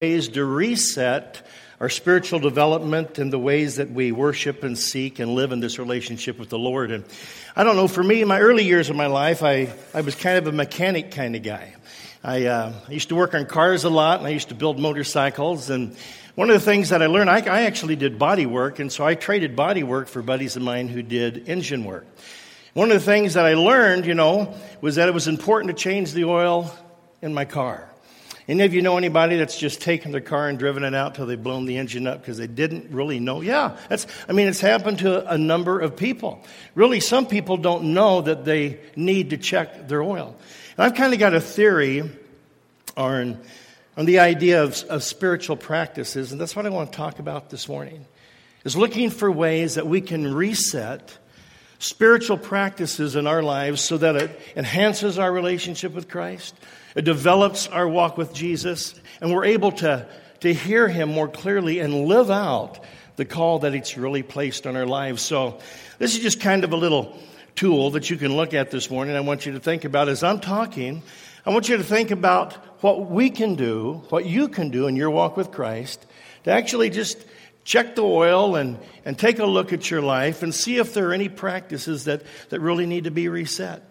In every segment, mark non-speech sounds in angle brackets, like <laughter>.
ways to reset our spiritual development and the ways that we worship and seek and live in this relationship with the Lord. And I don't know, for me, in my early years of my life, I, I was kind of a mechanic kind of guy. I, uh, I used to work on cars a lot and I used to build motorcycles. And one of the things that I learned, I, I actually did body work, and so I traded body work for buddies of mine who did engine work. One of the things that I learned, you know, was that it was important to change the oil in my car. Any of you know anybody that's just taken their car and driven it out till they've blown the engine up because they didn't really know? Yeah, that's, I mean, it's happened to a number of people. Really, some people don't know that they need to check their oil. And I've kind of got a theory on, on the idea of, of spiritual practices, and that's what I want to talk about this morning, is looking for ways that we can reset spiritual practices in our lives so that it enhances our relationship with Christ, it develops our walk with Jesus, and we're able to, to hear Him more clearly and live out the call that He's really placed on our lives. So, this is just kind of a little tool that you can look at this morning. I want you to think about as I'm talking. I want you to think about what we can do, what you can do in your walk with Christ, to actually just check the oil and, and take a look at your life and see if there are any practices that, that really need to be reset.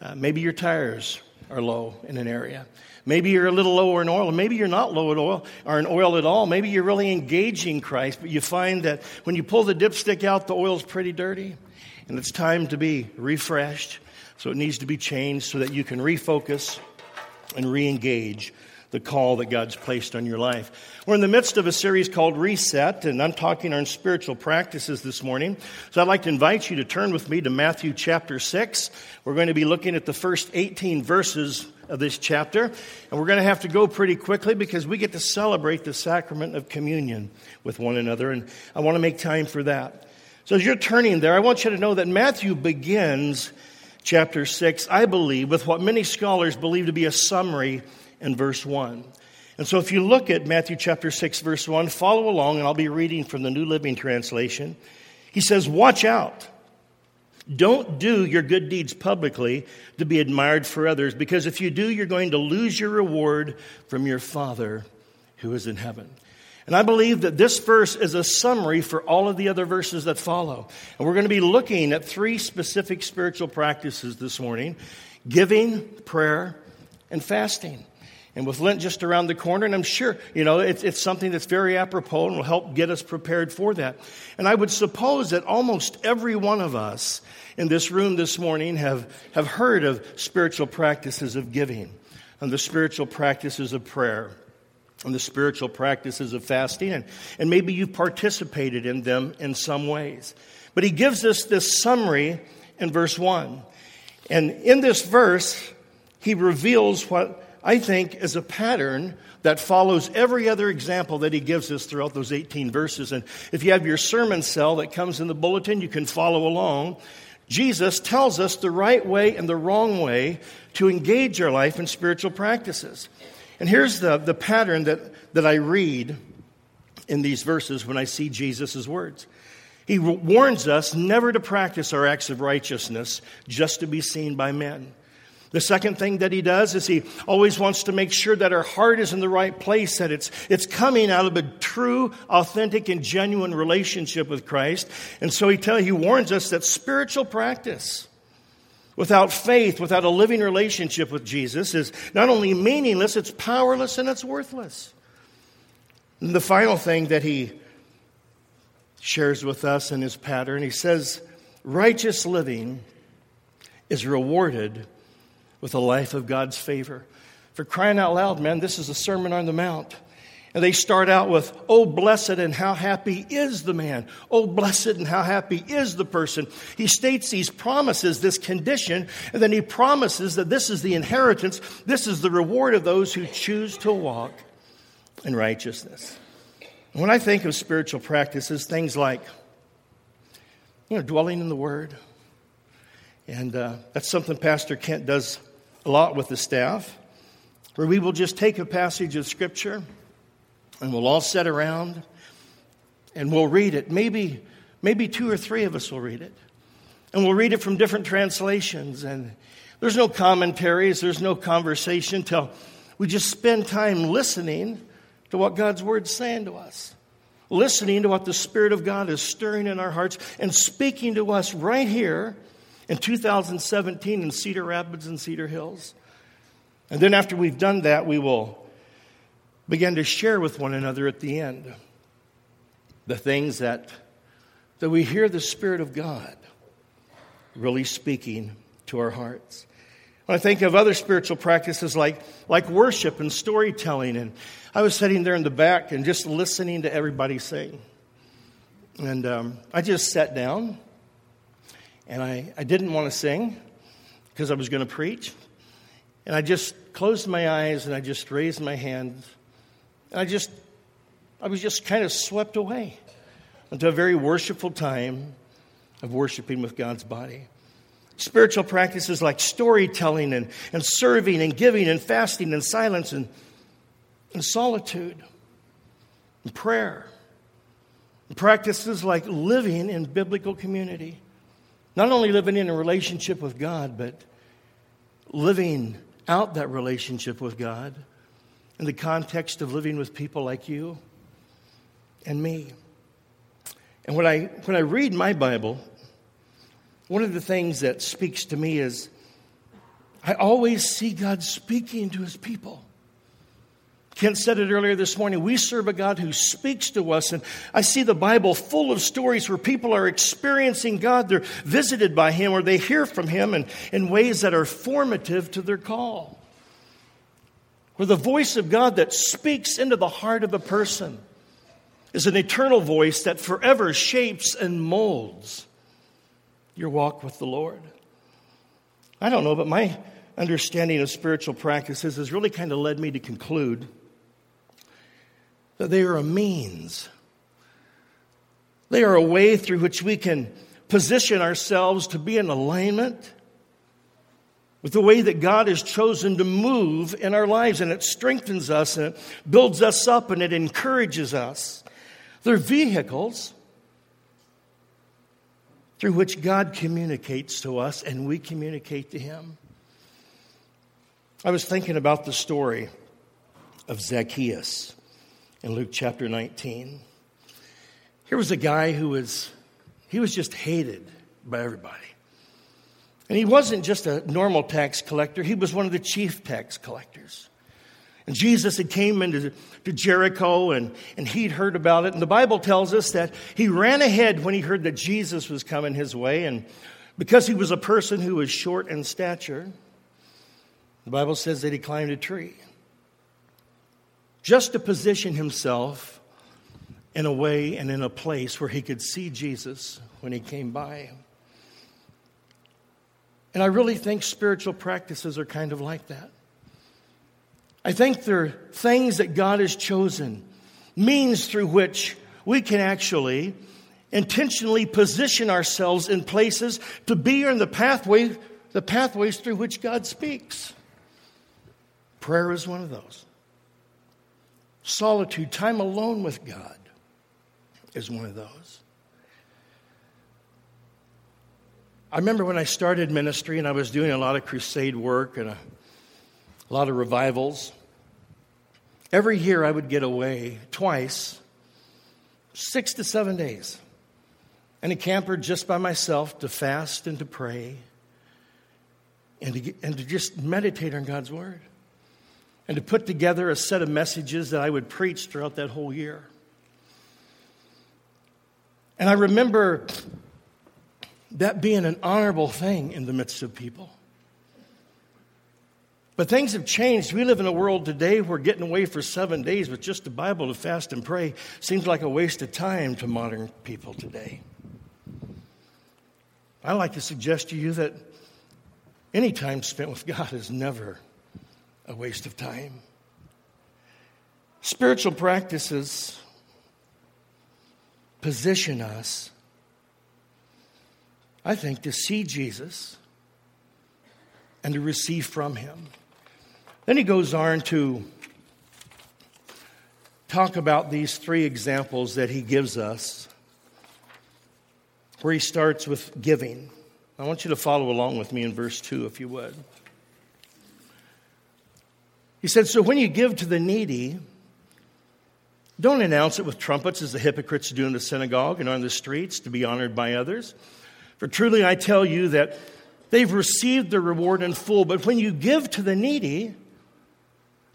Uh, maybe your tires are low in an area. Maybe you're a little lower in oil, maybe you're not low at oil or in oil at all. Maybe you're really engaging Christ, but you find that when you pull the dipstick out, the oil's pretty dirty, and it's time to be refreshed. So it needs to be changed so that you can refocus and re-engage the call that God's placed on your life. We're in the midst of a series called Reset, and I'm talking on spiritual practices this morning. So I'd like to invite you to turn with me to Matthew chapter 6. We're going to be looking at the first 18 verses of this chapter, and we're going to have to go pretty quickly because we get to celebrate the sacrament of communion with one another, and I want to make time for that. So as you're turning there, I want you to know that Matthew begins chapter 6, I believe, with what many scholars believe to be a summary and verse 1. And so if you look at Matthew chapter 6, verse 1, follow along, and I'll be reading from the New Living Translation. He says, Watch out. Don't do your good deeds publicly to be admired for others, because if you do, you're going to lose your reward from your Father who is in heaven. And I believe that this verse is a summary for all of the other verses that follow. And we're going to be looking at three specific spiritual practices this morning giving, prayer, and fasting. And with Lent just around the corner, and I'm sure, you know, it's, it's something that's very apropos and will help get us prepared for that. And I would suppose that almost every one of us in this room this morning have, have heard of spiritual practices of giving and the spiritual practices of prayer and the spiritual practices of fasting. And, and maybe you've participated in them in some ways. But he gives us this summary in verse 1. And in this verse, he reveals what I think, is a pattern that follows every other example that he gives us throughout those 18 verses. And if you have your sermon cell that comes in the bulletin, you can follow along. Jesus tells us the right way and the wrong way to engage our life in spiritual practices. And here's the, the pattern that, that I read in these verses when I see Jesus' words. He warns us never to practice our acts of righteousness just to be seen by men. The second thing that he does is he always wants to make sure that our heart is in the right place, that it's, it's coming out of a true, authentic, and genuine relationship with Christ. And so he, tell, he warns us that spiritual practice without faith, without a living relationship with Jesus, is not only meaningless, it's powerless and it's worthless. And the final thing that he shares with us in his pattern, he says, righteous living is rewarded with a life of God's favor. For crying out loud, man, this is a Sermon on the Mount. And they start out with, Oh, blessed and how happy is the man. Oh, blessed and how happy is the person. He states these promises, this condition, and then he promises that this is the inheritance, this is the reward of those who choose to walk in righteousness. When I think of spiritual practices, things like, you know, dwelling in the Word, and uh, that's something Pastor Kent does a lot with the staff, where we will just take a passage of Scripture and we'll all sit around and we'll read it. Maybe, maybe two or three of us will read it. And we'll read it from different translations. And there's no commentaries, there's no conversation till we just spend time listening to what God's Word's saying to us, listening to what the Spirit of God is stirring in our hearts and speaking to us right here in 2017 in Cedar Rapids and Cedar Hills. And then after we've done that, we will begin to share with one another at the end the things that, that we hear the Spirit of God really speaking to our hearts. When I think of other spiritual practices like, like worship and storytelling, and I was sitting there in the back and just listening to everybody sing. And um, I just sat down and I, I didn't want to sing because I was going to preach. And I just closed my eyes and I just raised my hand. And I just, I was just kind of swept away into a very worshipful time of worshiping with God's body. Spiritual practices like storytelling and, and serving and giving and fasting and silence and, and solitude and prayer. Practices like living in biblical community. Not only living in a relationship with God, but living out that relationship with God in the context of living with people like you and me. And when I, when I read my Bible, one of the things that speaks to me is I always see God speaking to his people. Kent said it earlier this morning. We serve a God who speaks to us, and I see the Bible full of stories where people are experiencing God. They're visited by Him or they hear from Him in, in ways that are formative to their call. Where the voice of God that speaks into the heart of a person is an eternal voice that forever shapes and molds your walk with the Lord. I don't know, but my understanding of spiritual practices has really kind of led me to conclude that they are a means. They are a way through which we can position ourselves to be in alignment with the way that God has chosen to move in our lives, and it strengthens us and it builds us up and it encourages us. They're vehicles through which God communicates to us and we communicate to Him. I was thinking about the story of Zacchaeus in Luke chapter 19. Here was a guy who was, he was just hated by everybody. And he wasn't just a normal tax collector, he was one of the chief tax collectors. And Jesus had came into to Jericho and, and he'd heard about it. And the Bible tells us that he ran ahead when he heard that Jesus was coming his way. And because he was a person who was short in stature, the Bible says that he climbed a tree just to position himself in a way and in a place where he could see Jesus when he came by. And I really think spiritual practices are kind of like that. I think they're things that God has chosen, means through which we can actually intentionally position ourselves in places to be in the pathway, the pathways through which God speaks. Prayer is one of those. Solitude, time alone with God, is one of those. I remember when I started ministry and I was doing a lot of crusade work and a, a lot of revivals. Every year I would get away twice, six to seven days, and a camper just by myself to fast and to pray and to, get, and to just meditate on God's Word and to put together a set of messages that I would preach throughout that whole year. And I remember that being an honorable thing in the midst of people. But things have changed. We live in a world today where getting away for seven days with just the Bible to fast and pray seems like a waste of time to modern people today. I like to suggest to you that any time spent with God is never a waste of time. Spiritual practices position us, I think, to see Jesus and to receive from him. Then he goes on to talk about these three examples that he gives us, where he starts with giving. I want you to follow along with me in verse 2, if you would. He said, So when you give to the needy, Don't announce it with trumpets as the hypocrites do in the synagogue and on the streets to be honored by others. For truly I tell you that they've received the reward in full. But when you give to the needy,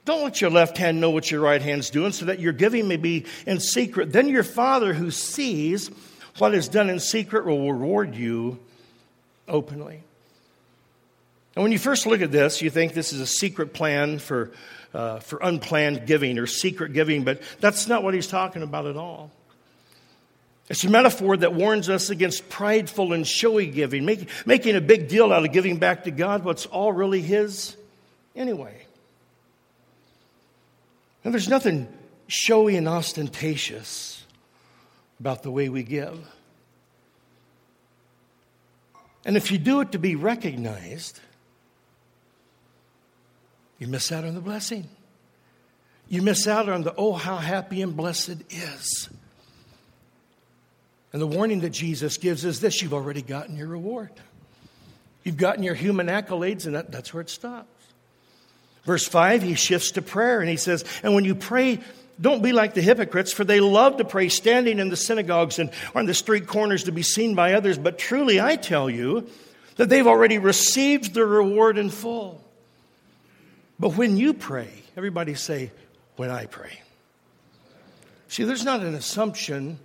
don't let your left hand know what your right hand's doing so that your giving may be in secret. Then your Father who sees what is done in secret will reward you openly. And when you first look at this, you think this is a secret plan for, uh, for unplanned giving or secret giving, but that's not what he's talking about at all. It's a metaphor that warns us against prideful and showy giving, make, making a big deal out of giving back to God what's all really His anyway. And there's nothing showy and ostentatious about the way we give. And if you do it to be recognized, you miss out on the blessing. You miss out on the, oh, how happy and blessed is. And the warning that Jesus gives is this you've already gotten your reward. You've gotten your human accolades, and that, that's where it stops. Verse 5, he shifts to prayer, and he says, And when you pray, don't be like the hypocrites, for they love to pray standing in the synagogues and on the street corners to be seen by others. But truly, I tell you that they've already received the reward in full. But when you pray, everybody say, when I pray. See, there's not an assumption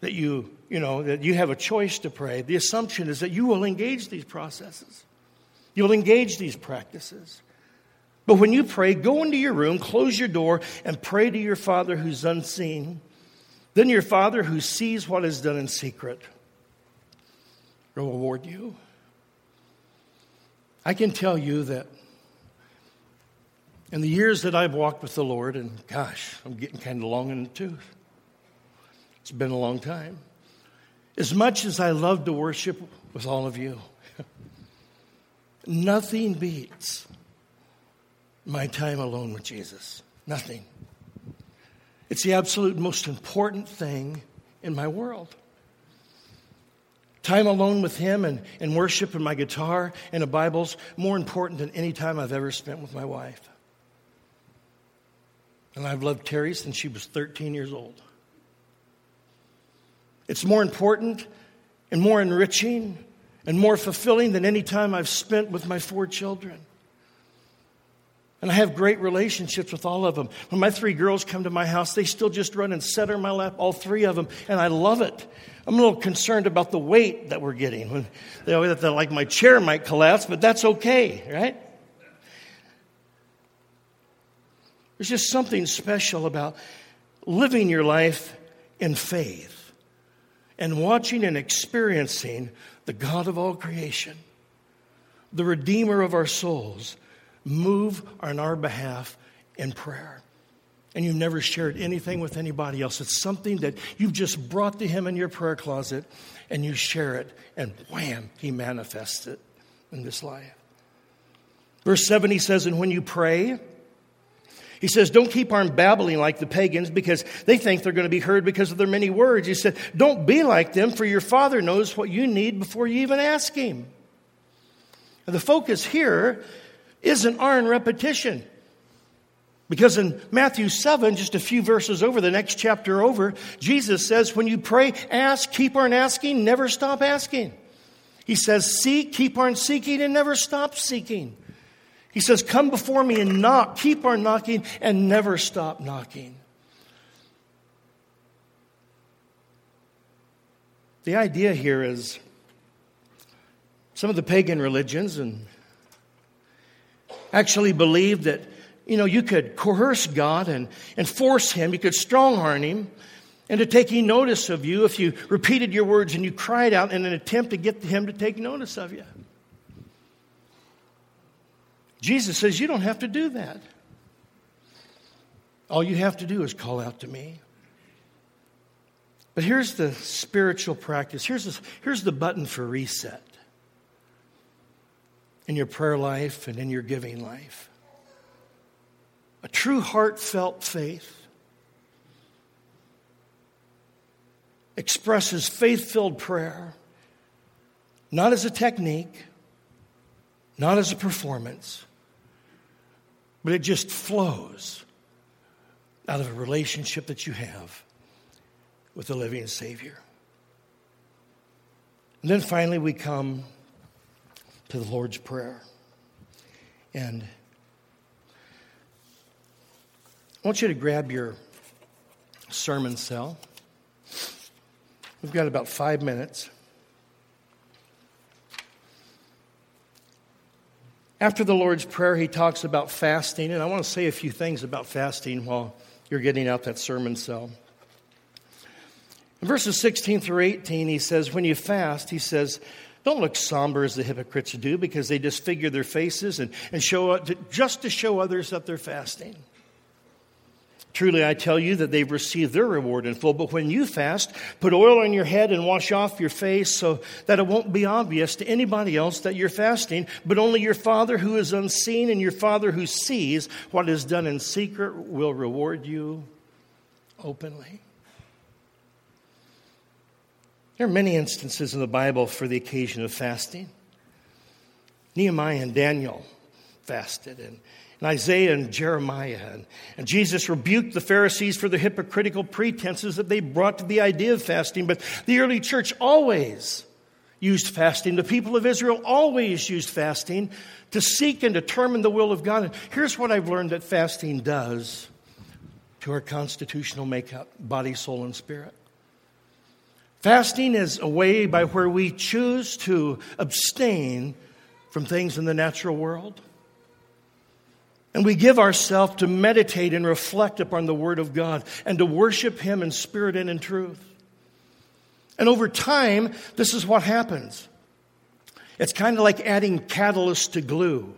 that you, you know, that you have a choice to pray. The assumption is that you will engage these processes. You'll engage these practices. But when you pray, go into your room, close your door, and pray to your Father who's unseen. Then your Father who sees what is done in secret will reward you. I can tell you that in the years that I've walked with the Lord, and gosh, I'm getting kind of long in the tooth. It's been a long time. As much as I love to worship with all of you, <laughs> nothing beats my time alone with Jesus. Nothing. It's the absolute most important thing in my world. Time alone with Him and, and worship and my guitar and a Bible's more important than any time I've ever spent with my wife. And I've loved Terry since she was 13 years old. It's more important and more enriching and more fulfilling than any time I've spent with my four children. And I have great relationships with all of them. When my three girls come to my house, they still just run and sit on my lap, all three of them, and I love it. I'm a little concerned about the weight that we're getting. When they always like my chair might collapse, but that's okay, right? There's just something special about living your life in faith and watching and experiencing the God of all creation, the Redeemer of our souls, move on our behalf in prayer. And you've never shared anything with anybody else. It's something that you've just brought to Him in your prayer closet and you share it, and wham, He manifests it in this life. Verse 7 he says, And when you pray, he says, Don't keep on babbling like the pagans because they think they're going to be heard because of their many words. He said, Don't be like them, for your Father knows what you need before you even ask Him. And the focus here isn't on repetition. Because in Matthew 7, just a few verses over, the next chapter over, Jesus says, When you pray, ask, keep on asking, never stop asking. He says, Seek, keep on seeking, and never stop seeking. He says, Come before me and knock, keep on knocking, and never stop knocking. The idea here is some of the pagan religions and actually believed that you know you could coerce God and, and force him, you could strong arm him into taking notice of you if you repeated your words and you cried out in an attempt to get him to take notice of you. Jesus says, You don't have to do that. All you have to do is call out to me. But here's the spiritual practice. Here's, the, here's the button for reset in your prayer life and in your giving life. A true heartfelt faith expresses faith filled prayer, not as a technique, not as a performance, but it just flows out of a relationship that you have with the living Savior. And then finally, we come to the Lord's Prayer. And I want you to grab your sermon cell. We've got about five minutes. After the Lord's Prayer, he talks about fasting, and I want to say a few things about fasting while you're getting out that sermon cell. In verses 16 through 18, he says, When you fast, he says, don't look somber as the hypocrites do because they disfigure their faces and, and show just to show others that they're fasting. Truly, I tell you that they've received their reward in full. But when you fast, put oil on your head and wash off your face so that it won't be obvious to anybody else that you're fasting, but only your Father who is unseen and your Father who sees what is done in secret will reward you openly. There are many instances in the Bible for the occasion of fasting. Nehemiah and Daniel fasted, and and Isaiah and Jeremiah. And, Jesus rebuked the Pharisees for the hypocritical pretenses that they brought to the idea of fasting. But the early church always used fasting. The people of Israel always used fasting to seek and determine the will of God. And here's what I've learned that fasting does to our constitutional makeup body, soul, and spirit. Fasting is a way by where we choose to abstain from things in the natural world. And we give ourselves to meditate and reflect upon the Word of God and to worship Him in spirit and in truth. And over time, this is what happens. It's kind of like adding catalyst to glue.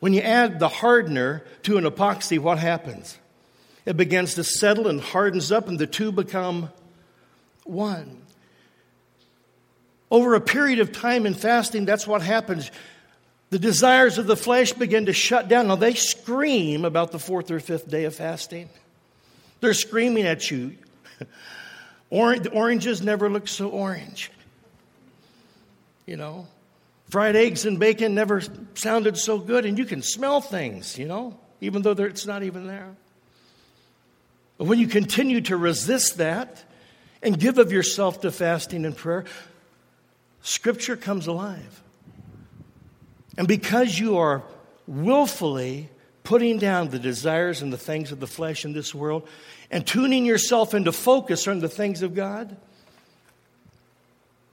When you add the hardener to an epoxy, what happens? It begins to settle and hardens up, and the two become one. Over a period of time in fasting, that's what happens the desires of the flesh begin to shut down. Now, they scream about the fourth or fifth day of fasting. They're screaming at you. <laughs> Orange, the oranges never look so orange. You know, fried eggs and bacon never sounded so good, and you can smell things, you know, even though it's not even there. But when you continue to resist that and give of yourself to fasting and prayer, Scripture comes alive. And because you are willfully putting down the desires and the things of the flesh in this world and tuning yourself into focus on the things of God,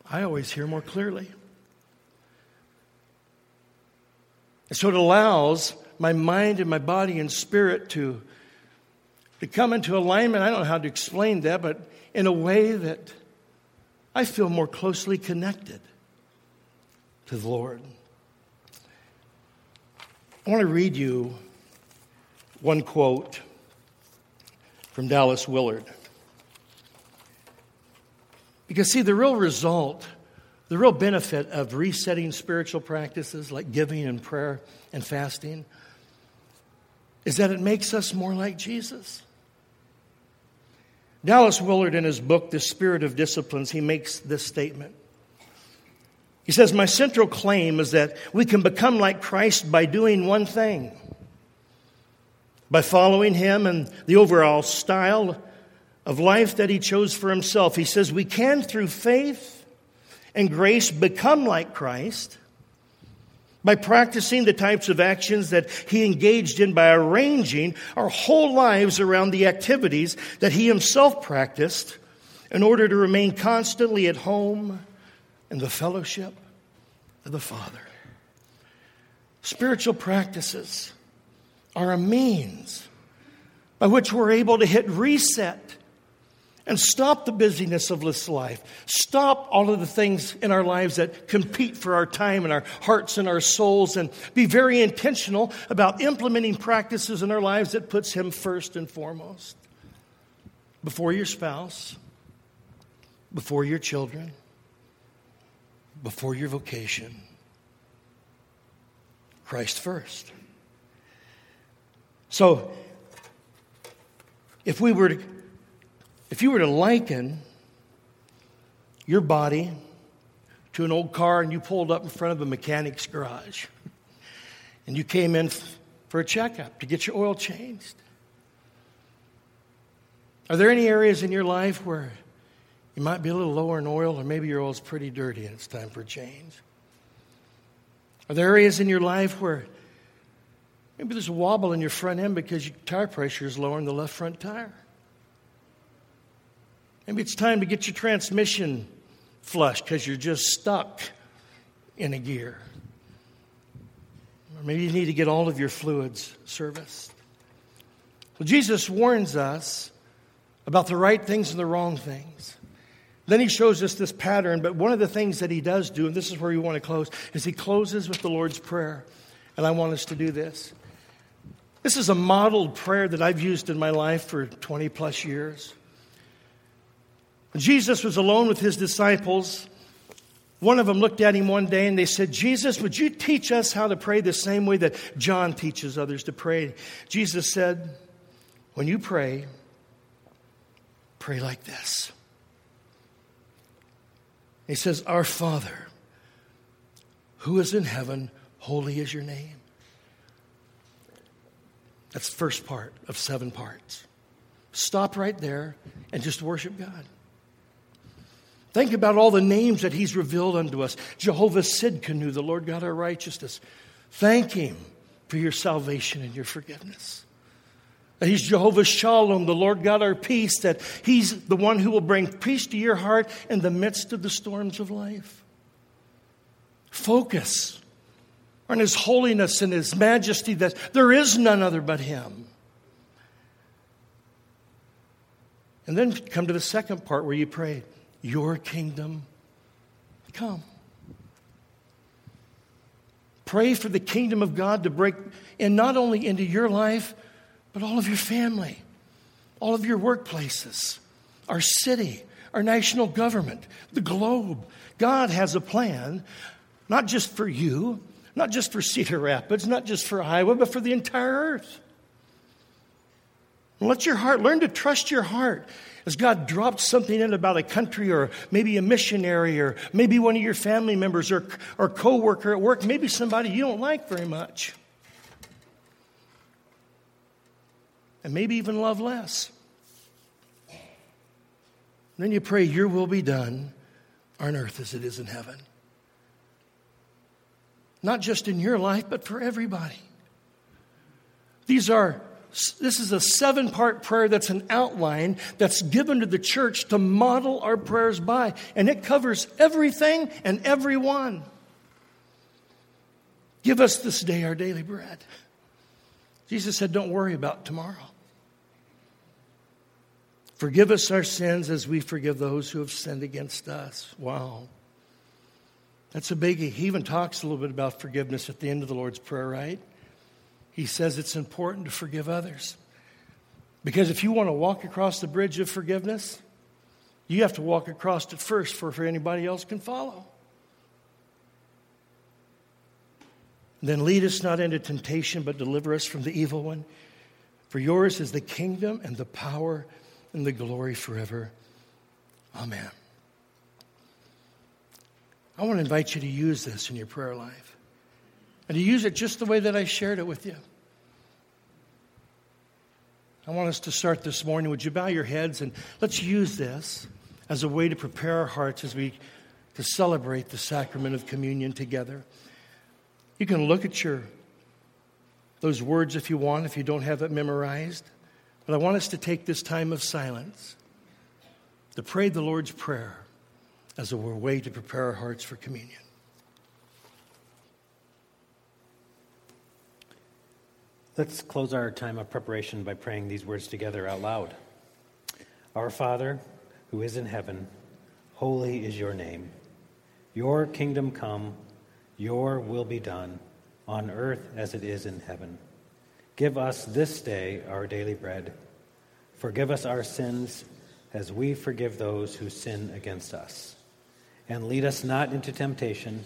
I always hear more clearly. And so it allows my mind and my body and spirit to, to come into alignment. I don't know how to explain that, but in a way that I feel more closely connected to the Lord. I want to read you one quote from Dallas Willard. Because, see, the real result, the real benefit of resetting spiritual practices like giving and prayer and fasting is that it makes us more like Jesus. Dallas Willard, in his book, The Spirit of Disciplines, he makes this statement he says, My central claim is that we can become like Christ by doing one thing by following him and the overall style of life that he chose for himself. He says, We can, through faith and grace, become like Christ by practicing the types of actions that he engaged in by arranging our whole lives around the activities that he himself practiced in order to remain constantly at home in the fellowship of the Father. Spiritual practices are a means by which we're able to hit reset and stop the busyness of this life. Stop all of the things in our lives that compete for our time and our hearts and our souls and be very intentional about implementing practices in our lives that puts him first and foremost. Before your spouse, before your children, before your vocation. Christ first. So, if we were to, if you were to liken your body to an old car and you pulled up in front of a mechanic's garage and you came in for a checkup to get your oil changed. Are there any areas in your life where you might be a little lower in oil, or maybe your oil's pretty dirty and it's time for a change? Are there areas in your life where maybe there's a wobble in your front end because your tire pressure is lower in the left front tire? Maybe it's time to get your transmission flushed because you're just stuck in a gear. Or maybe you need to get all of your fluids serviced. Well, Jesus warns us about the right things and the wrong things. Then he shows us this pattern, but one of the things that he does do, and this is where we want to close, is he closes with the Lord's Prayer. And I want us to do this. This is a modeled prayer that I've used in my life for 20 plus years. Jesus was alone with his disciples, one of them looked at him one day and they said, Jesus, would you teach us how to pray the same way that John teaches others to pray? Jesus said, When you pray, pray like this. He says, Our Father, who is in heaven, holy is your name. That's the first part of seven parts. Stop right there and just worship God. Think about all the names that He's revealed unto us Jehovah Sidkenu, the Lord God our righteousness. Thank Him for your salvation and your forgiveness. That He's Jehovah Shalom, the Lord God our peace, that He's the one who will bring peace to your heart in the midst of the storms of life. Focus on His holiness and His majesty, that there is none other but Him. And then come to the second part where you pray, your kingdom come. Pray for the kingdom of God to break in not only into your life, but all of your family, all of your workplaces, our city, our national government, the globe. God has a plan, not just for you, not just for Cedar Rapids, not just for Iowa, but for the entire earth. let your heart learn to trust your heart. Has God dropped something in about a country or maybe a missionary or maybe one of your family members or, or co-worker at work, maybe somebody you don't like very much. And maybe even love less. And then you pray, Your will be done on earth as it is in heaven. Not just in your life, but for everybody. These are this is a seven part prayer that's an outline that's given to the church to model our prayers by. And it covers everything and everyone. Give us this day our daily bread. Jesus said, Don't worry about tomorrow. Forgive us our sins as we forgive those who have sinned against us. Wow. That's a biggie. He even talks a little bit about forgiveness at the end of the Lord's Prayer, right? he says it's important to forgive others. Because if you want to walk across the bridge of forgiveness, you have to walk across it first for, for anybody else can follow. Then lead us not into temptation, but deliver us from the evil one. For yours is the kingdom and the power and the glory forever. Amen. I want to invite you to use this in your prayer life and to use it just the way that I shared it with you. I want us to start this morning. Would you bow your heads and let's use this as a way to prepare our hearts as we to celebrate the sacrament of communion together. You can look at your those words if you want, if you don't have it memorized. But I want us to take this time of silence to pray the Lord's Prayer as a way to prepare our hearts for communion. Let's close our time of preparation by praying these words together out loud. Our Father, who is in heaven, holy is your name. Your kingdom come, your will be done, on earth as it is in heaven. Give us this day our daily bread. Forgive us our sins as we forgive those who sin against us. And lead us not into temptation,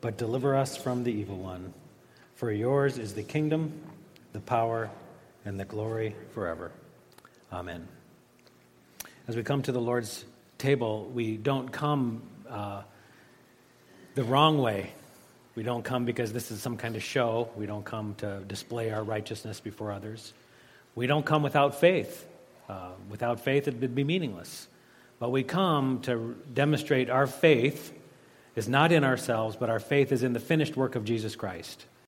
but deliver us from the evil one. For yours is the kingdom the power, and the glory forever. Amen. As we come to the Lord's table, we don't come uh, the wrong way. We don't come because this is some kind of show. We don't come to display our righteousness before others. We don't come without faith. Uh, without faith, it would be meaningless. But we come to demonstrate our faith is not in ourselves, but our faith is in the finished work of Jesus Christ.